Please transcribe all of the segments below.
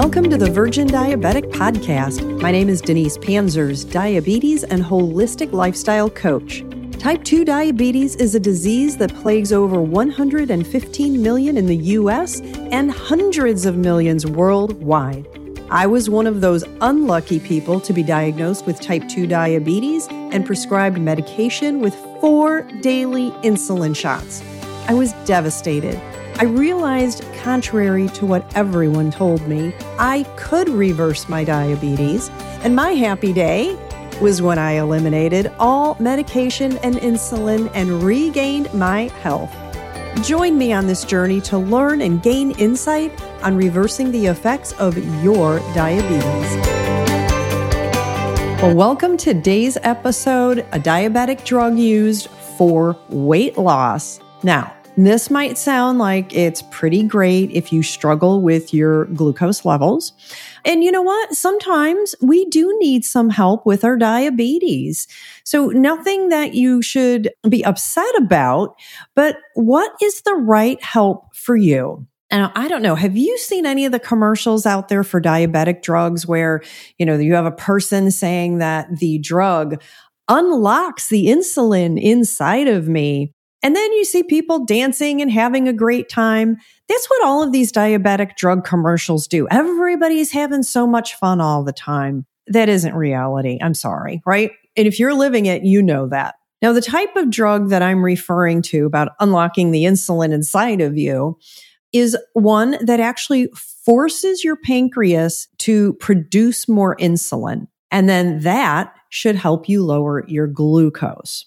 Welcome to the Virgin Diabetic Podcast. My name is Denise Pancyrz, diabetes and holistic lifestyle coach. Type 2 diabetes is a disease that plagues over 115 million in the US and hundreds of millions worldwide. I was one of those unlucky people to be diagnosed with type 2 diabetes and prescribed medication with four daily insulin shots. I was devastated. I realized, contrary to what everyone told me, I could reverse my diabetes, and my happy day was when I eliminated all medication and insulin and regained my health. Join me on this journey to learn and gain insight on reversing the effects of your diabetes. Well, welcome to today's episode a diabetic drug used for weight loss. Now, this might sound like it's pretty great if you struggle with your glucose levels. And you know what? Sometimes we do need some help with our diabetes. So nothing that you should be upset about, but what is the right help for you? And I don't know, have you seen any of the commercials out there for diabetic drugs where, you know, you have a person saying that the drug unlocks the insulin inside of me and then you see people dancing and having a great time. That's what all of these diabetic drug commercials do. Everybody's having so much fun all the time. That isn't reality. I'm sorry, right? And if you're living it, you know that. Now, the type of drug that I'm referring to about unlocking the insulin inside of you is one that actually forces your pancreas to produce more insulin. And then that should help you lower your glucose.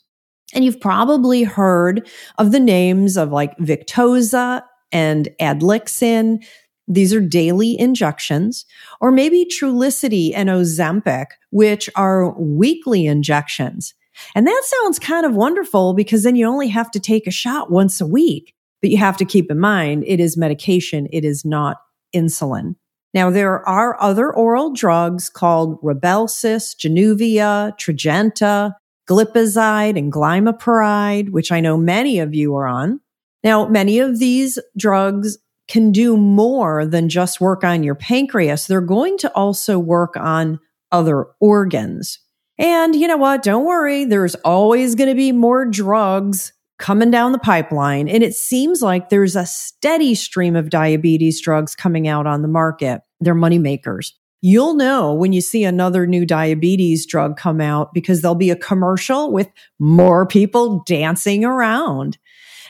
And you've probably heard of the names of like Victoza and Adlyxin. These are daily injections, or maybe Trulicity and Ozempic, which are weekly injections. And that sounds kind of wonderful because then you only have to take a shot once a week. But you have to keep in mind it is medication, it is not insulin. Now, there are other oral drugs called Rybelsus, Januvia, Tradjenta, glipizide and glimepiride, which I know many of you are on. Now, many of these drugs can do more than just work on your pancreas. They're going to also work on other organs. And you know what? Don't worry. There's always going to be more drugs coming down the pipeline. And it seems like there's a steady stream of diabetes drugs coming out on the market. They're money makers. You'll know when you see another new diabetes drug come out because there'll be a commercial with more people dancing around.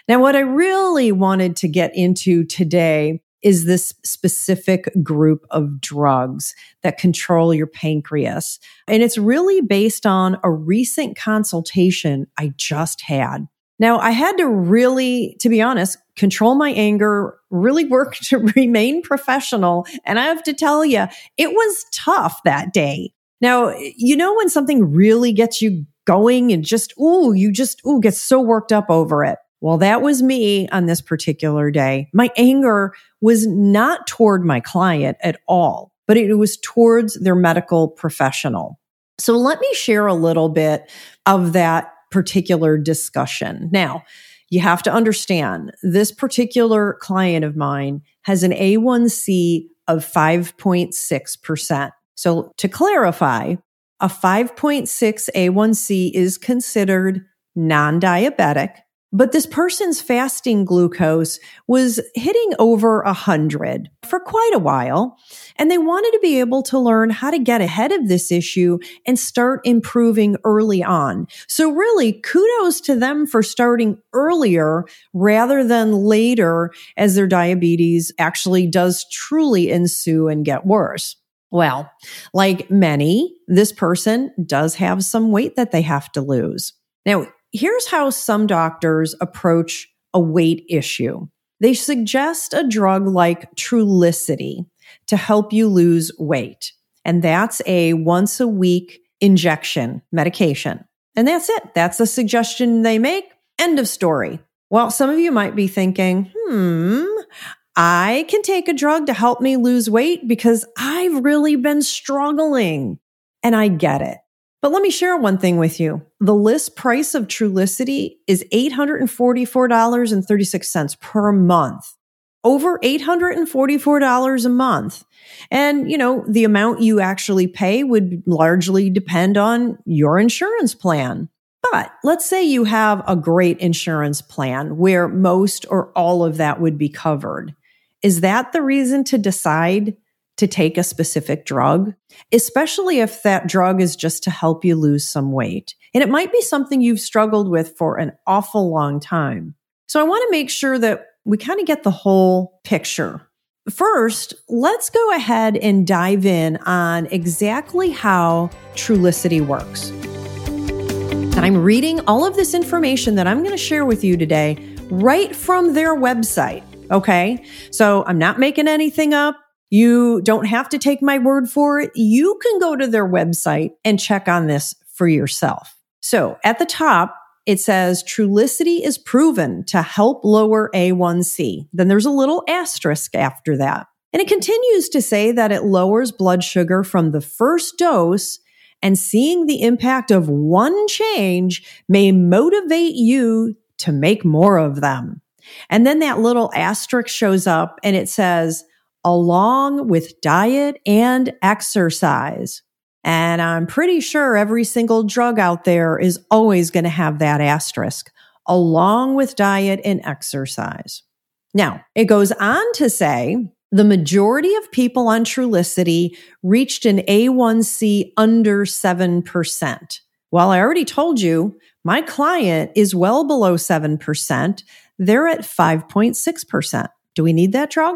Now, what I really wanted to get into today is this specific group of drugs that control your pancreas. And it's really based on a recent consultation I just had. Now, I had to really, to be honest, control my anger, really work to remain professional. And I have to tell you, it was tough that day. Now, you know, when something really gets you going and just, ooh, you just, ooh, get so worked up over it. Well, that was me on this particular day. My anger was not toward my client at all, but it was towards their medical professional. So let me share a little bit of that particular discussion. Now, you have to understand this particular client of mine has an A1C of 5.6%. So to clarify, a 5.6 A1C is considered non diabetic but this person's fasting glucose was hitting over a hundred for quite a while. And they wanted to be able to learn how to get ahead of this issue and start improving early on. So really kudos to them for starting earlier rather than later as their diabetes actually does truly ensue and get worse. Well, like many, this person does have some weight that they have to lose. Now, Here's how some doctors approach a weight issue. They suggest a drug like Trulicity to help you lose weight. And that's a once a week injection medication. And that's it. That's the suggestion they make. End of story. Well, some of you might be thinking, hmm, I can take a drug to help me lose weight because I've really been struggling. And I get it. But let me share one thing with you. The list price of Trulicity is $844.36 per month. over $844 a month. And, you know, the amount you actually pay would largely depend on your insurance plan. But let's say you have a great insurance plan where most or all of that would be covered. Is that the reason to decide to take a specific drug? Especially if that drug is just to help you lose some weight. And it might be something you've struggled with for an awful long time. So I want to make sure that we kind of get the whole picture. First, let's go ahead and dive in on exactly how Trulicity works. I'm reading all of this information that I'm going to share with you today right from their website. Okay. So I'm not making anything up. You don't have to take my word for it. You can go to their website and check on this for yourself. So at the top, it says Trulicity is proven to help lower A1C. Then there's a little asterisk after that. And it continues to say that it lowers blood sugar from the first dose and seeing the impact of one change may motivate you to make more of them. And then that little asterisk shows up and it says, along with diet and exercise. And I'm pretty sure every single drug out there is always going to have that asterisk along with diet and exercise. Now, it goes on to say the majority of people on Trulicity reached an A1C under 7%. Well, I already told you my client is well below 7%. They're at 5.6%. Do we need that drug?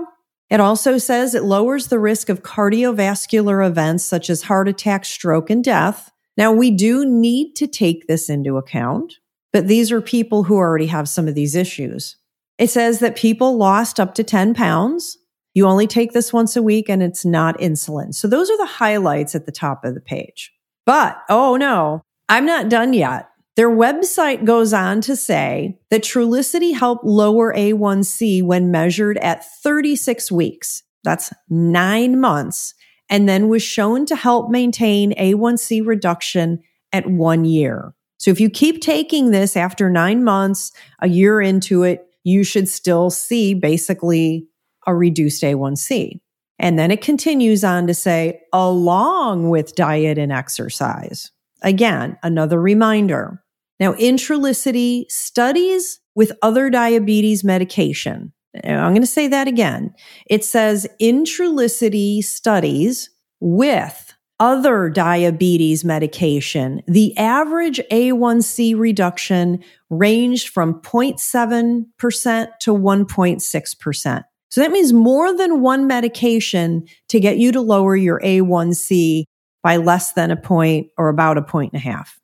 It also says it lowers the risk of cardiovascular events such as heart attack, stroke, and death. Now, we do need to take this into account, but these are people who already have some of these issues. It says that people lost up to 10 pounds. You only take this once a week and it's not insulin. So those are the highlights at the top of the page. But, oh no, I'm not done yet. Their website goes on to say that Trulicity helped lower A1C when measured at 36 weeks. That's nine months and then was shown to help maintain A1C reduction at one year. So if you keep taking this after nine months, a year into it, you should still see basically a reduced A1C. And then it continues on to say, along with diet and exercise. Again, another reminder now, in Trulicity, studies with other diabetes medication. I'm going to say that again. It says in Trulicity studies with other diabetes medication, the average A1C reduction ranged from 0.7% to 1.6%. So that means more than one medication to get you to lower your A1C by less than a point or about a point and a half.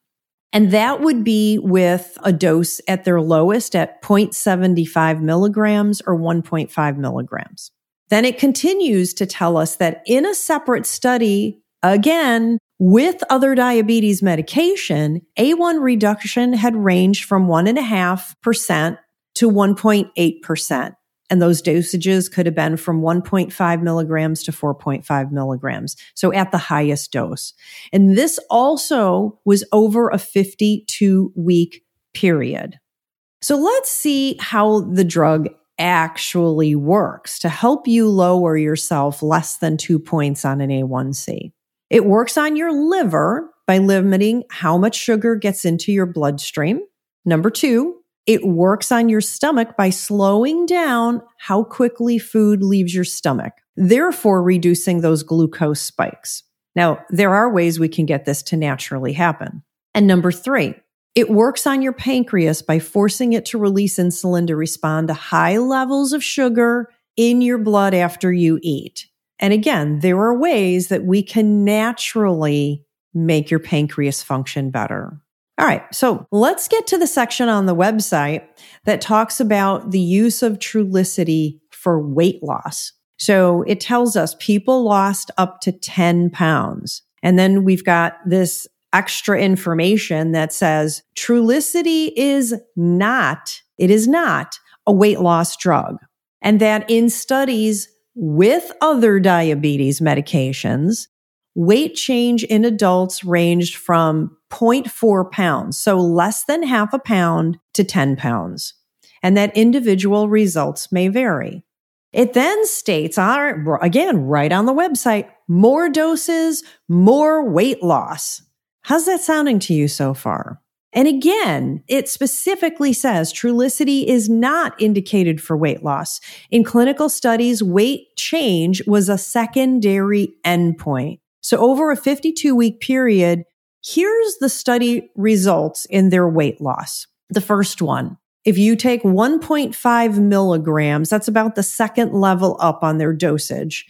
And that would be with a dose at their lowest at 0.75 milligrams or 1.5 milligrams. Then it continues to tell us that in a separate study, again, with other diabetes medication, A1 reduction had ranged from 1.5% to 1.8%. And those dosages could have been from 1.5 milligrams to 4.5 milligrams. So at the highest dose. And this also was over a 52 week period. So let's see how the drug actually works to help you lower yourself less than two points on an A1C. It works on your liver by limiting how much sugar gets into your bloodstream. Number two, it works on your stomach by slowing down how quickly food leaves your stomach, therefore reducing those glucose spikes. Now, there are ways we can get this to naturally happen. And number three, it works on your pancreas by forcing it to release insulin to respond to high levels of sugar in your blood after you eat. And again, there are ways that we can naturally make your pancreas function better. All right. So let's get to the section on the website that talks about the use of Trulicity for weight loss. So it tells us people lost up to 10 pounds. And then we've got this extra information that says Trulicity is not, it is not a weight loss drug. And that in studies with other diabetes medications, weight change in adults ranged from 0.4 pounds, so less than half a pound to 10 pounds, and that individual results may vary. It then states, again, right on the website, more doses, more weight loss. How's that sounding to you so far? And again, it specifically says Trulicity is not indicated for weight loss. In clinical studies, weight change was a secondary endpoint. So over a 52 week period, here's the study results in their weight loss. The first one. If you take 1.5 milligrams, that's about the second level up on their dosage.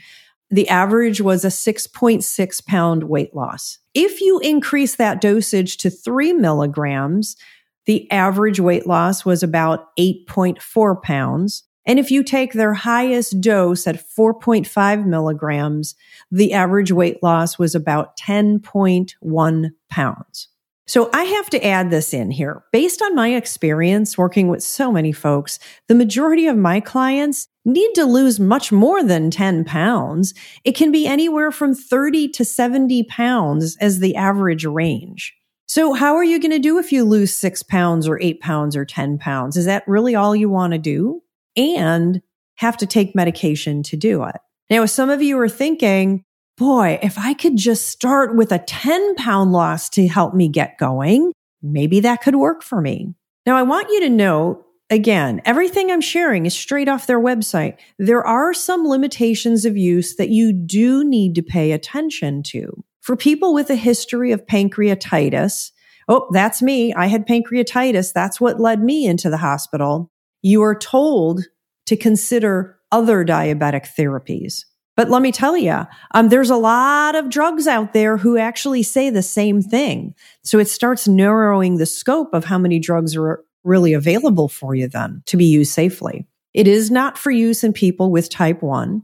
The average was a 6.6 pound weight loss. If you increase that dosage to three milligrams, the average weight loss was about 8.4 pounds. And if you take their highest dose at 4.5 milligrams, the average weight loss was about 10.1 pounds. So I have to add this in here. Based on my experience working with so many folks, the majority of my clients need to lose much more than 10 pounds. It can be anywhere from 30 to 70 pounds as the average range. So how are you going to do if you lose six pounds or eight pounds or 10 pounds? Is that really all you want to do? And have to take medication to do it. Now, some of you are thinking, boy, if I could just start with a 10 pound loss to help me get going, maybe that could work for me. Now, I want you to know again, everything I'm sharing is straight off their website. There are some limitations of use that you do need to pay attention to. For people with a history of pancreatitis, oh, that's me. I had pancreatitis. That's what led me into the hospital. You are told to consider other diabetic therapies. But let me tell you, um, there's a lot of drugs out there who actually say the same thing. So it starts narrowing the scope of how many drugs are really available for you then to be used safely. It is not for use in people with type 1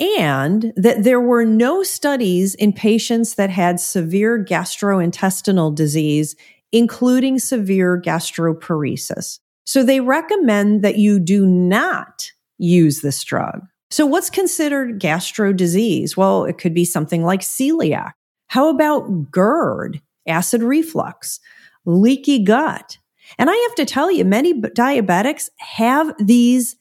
and that there were no studies in patients that had severe gastrointestinal disease, including severe gastroparesis. So they recommend that you do not use this drug. So what's considered gastro disease? Well, it could be something like celiac. How about GERD, acid reflux, leaky gut? And I have to tell you, many diabetics have these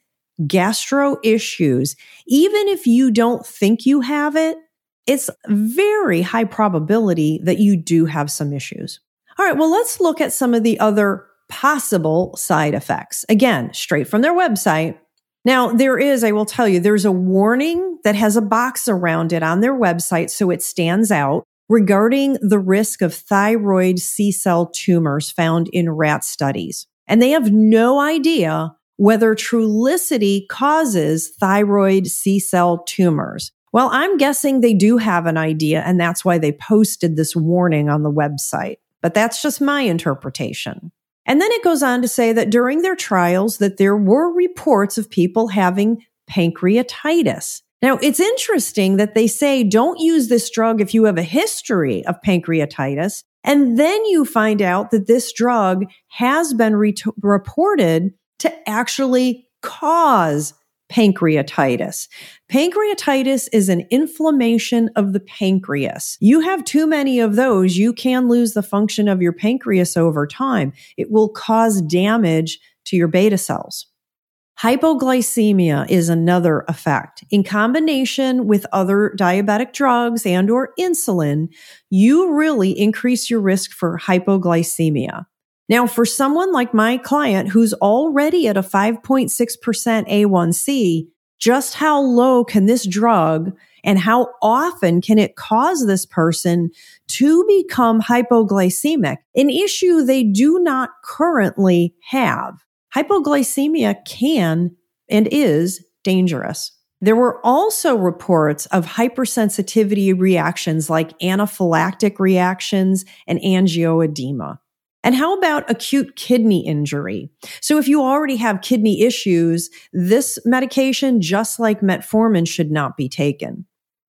gastro issues. Even if you don't think you have it, it's very high probability that you do have some issues. All right. Well, let's look at some of the other possible side effects. Again, straight from their website. Now, there is, I will tell you, there's a warning that has a box around it on their website so it stands out regarding the risk of thyroid C cell tumors found in rat studies. And they have no idea whether Trulicity causes thyroid C cell tumors. Well, I'm guessing they do have an idea, and that's why they posted this warning on the website. But that's just my interpretation. And then it goes on to say that during their trials that there were reports of people having pancreatitis. Now, it's interesting that they say don't use this drug if you have a history of pancreatitis. And then you find out that this drug has been re- reported to actually cause pancreatitis. Pancreatitis is an inflammation of the pancreas. You have too many of those, you can lose the function of your pancreas over time. It will cause damage to your beta cells. Hypoglycemia is another effect. In combination with other diabetic drugs and or insulin, you really increase your risk for hypoglycemia. Now, for someone like my client who's already at a 5.6% A1C, just how low can this drug and how often can it cause this person to become hypoglycemic? An issue they do not currently have. Hypoglycemia can and is dangerous. There were also reports of hypersensitivity reactions like anaphylactic reactions and angioedema. And how about acute kidney injury? So if you already have kidney issues, this medication, just like metformin, should not be taken.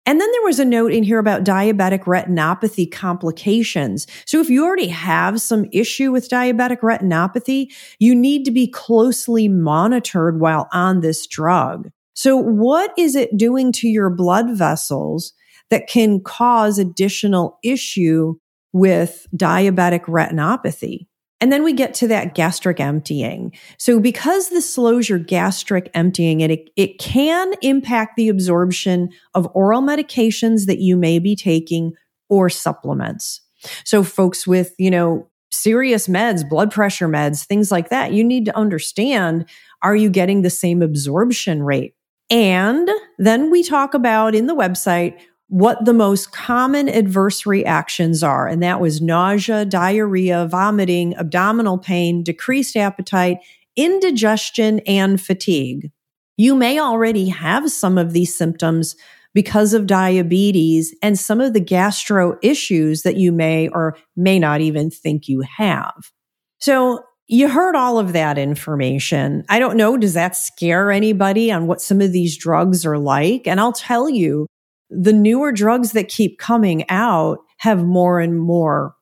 And then there was a note in here about diabetic retinopathy complications. So if you already have some issue with diabetic retinopathy, you need to be closely monitored while on this drug. So what is it doing to your blood vessels that can cause additional issue with diabetic retinopathy. And then we get to that gastric emptying. So because this slows your gastric emptying, it, it can impact the absorption of oral medications that you may be taking or supplements. So folks with, you know, serious meds, blood pressure meds, things like that, you need to understand, are you getting the same absorption rate? And then we talk about in the website what the most common adverse reactions are. And that was nausea, diarrhea, vomiting, abdominal pain, decreased appetite, indigestion, and fatigue. You may already have some of these symptoms because of diabetes and some of the gastro issues that you may or may not even think you have. So you heard all of that information. I don't know. Does that scare anybody on what some of these drugs are like? And I'll tell you, the newer drugs that keep coming out have more and more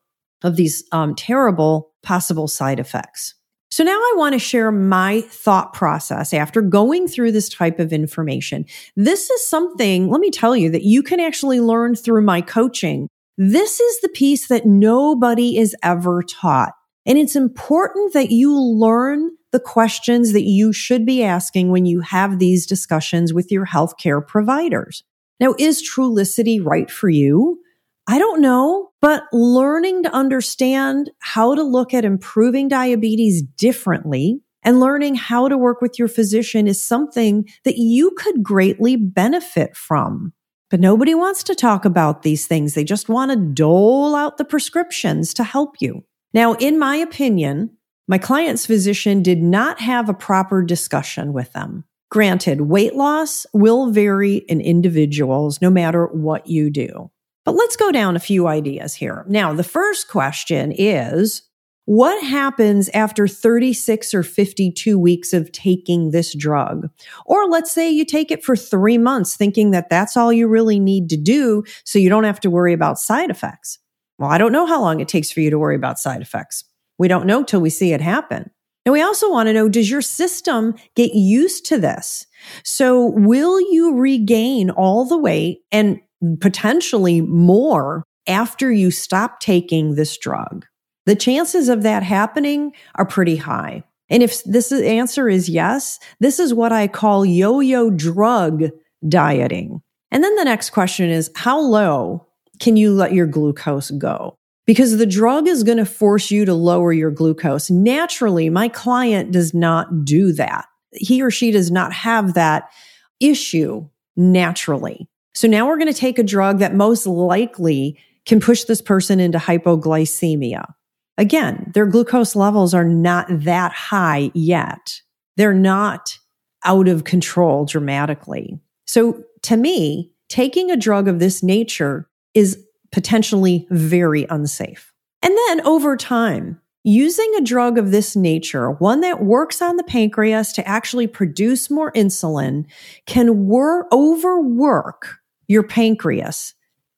of these um, terrible possible side effects. So now I want to share my thought process after going through this type of information. This is something, let me tell you, that you can actually learn through my coaching. This is the piece that nobody is ever taught. And it's important that you learn the questions that you should be asking when you have these discussions with your healthcare providers. Now, is Trulicity right for you? I don't know, but learning to understand how to look at improving diabetes differently and learning how to work with your physician is something that you could greatly benefit from. But nobody wants to talk about these things. They just want to dole out the prescriptions to help you. Now, in my opinion, my client's physician did not have a proper discussion with them. Granted, weight loss will vary in individuals no matter what you do. But let's go down a few ideas here. Now, the first question is what happens after 36 or 52 weeks of taking this drug? Or let's say you take it for three months thinking that that's all you really need to do so you don't have to worry about side effects. Well, I don't know how long it takes for you to worry about side effects. We don't know till we see it happen. And we also want to know, does your system get used to this? So will you regain all the weight and potentially more after you stop taking this drug? The chances of that happening are pretty high. And if this answer is yes, this is what I call yo-yo drug dieting. And then the next question is, how low can you let your glucose go? Because the drug is going to force you to lower your glucose. Naturally, my client does not do that. He or she does not have that issue naturally. So now we're going to take a drug that most likely can push this person into hypoglycemia. Again, their glucose levels are not that high yet. They're not out of control dramatically. So to me, taking a drug of this nature is potentially very unsafe. And then over time, using a drug of this nature, one that works on the pancreas to actually produce more insulin, can work overwork your pancreas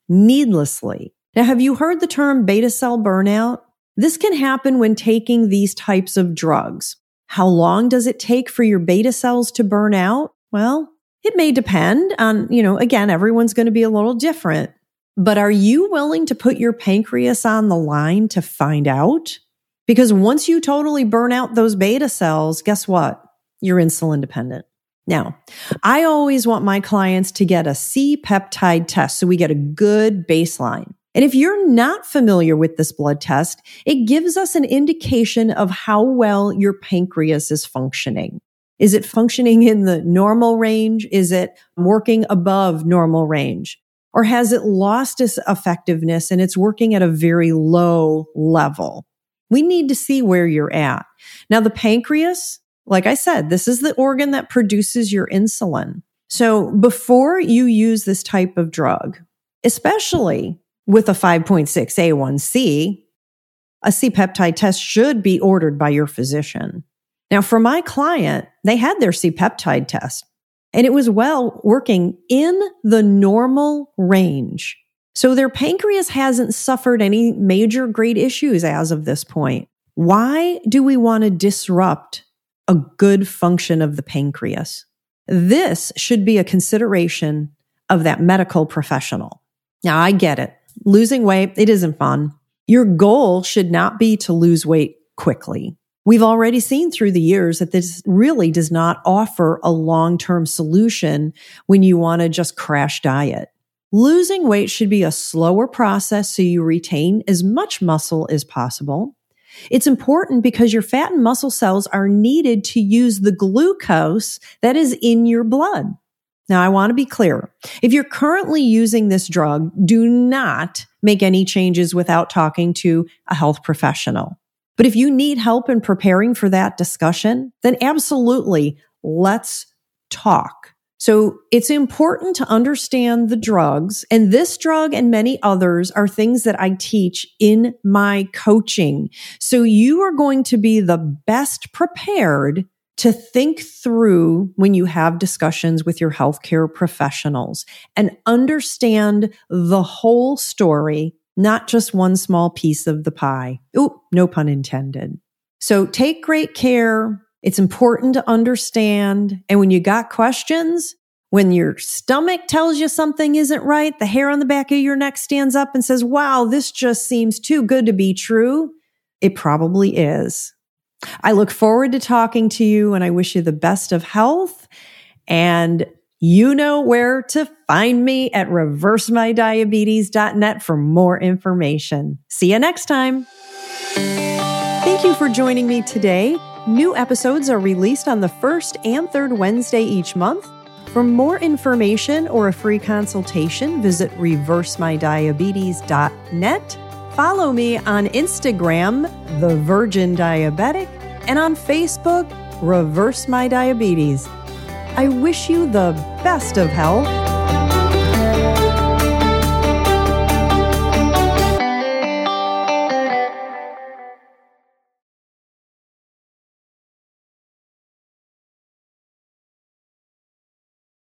needlessly. Now, have you heard the term beta cell burnout? This can happen when taking these types of drugs. How long does it take for your beta cells to burn out? Well, it may depend on, you know, again, everyone's going to be a little different. But are you willing to put your pancreas on the line to find out? Because once you totally burn out those beta cells, guess what? You're insulin dependent. Now, I always want my clients to get a C peptide test so we get a good baseline. And if you're not familiar with this blood test, it gives us an indication of how well your pancreas is functioning. Is it functioning in the normal range? Is it working above normal range? Or has it lost its effectiveness and it's working at a very low level? We need to see where you're at. Now, the pancreas, like I said, this is the organ that produces your insulin. So before you use this type of drug, especially with a 5.6 A1C, a C peptide test should be ordered by your physician. Now, for my client, they had their C peptide test and it was well working in the normal range. So their pancreas hasn't suffered any major grade issues as of this point. Why do we want to disrupt a good function of the pancreas? This should be a consideration of that medical professional. Now, I get it. Losing weight, it isn't fun. Your goal should not be to lose weight quickly. We've already seen through the years that this really does not offer a long term solution when you want to just crash diet. Losing weight should be a slower process so you retain as much muscle as possible. It's important because your fat and muscle cells are needed to use the glucose that is in your blood. Now, I want to be clear. If you're currently using this drug, do not make any changes without talking to a health professional. But if you need help in preparing for that discussion, then absolutely let's talk. So it's important to understand the drugs and this drug and many others are things that I teach in my coaching. So you are going to be the best prepared to think through when you have discussions with your healthcare professionals and understand the whole story, not just one small piece of the pie. Oh, no pun intended. So take great care it's important to understand. And when you got questions, when your stomach tells you something isn't right, the hair on the back of your neck stands up and says, wow, this just seems too good to be true. It probably is. I look forward to talking to you and I wish you the best of health. And you know where to find me at reversemydiabetes.net for more information. See you next time. Thank you for joining me today. New episodes are released on the first and third Wednesday each month. For more information or a free consultation, visit reversemydiabetes.net. Follow me on Instagram, The Virgin Diabetic, and on Facebook, Reverse My Diabetes. I wish you the best of health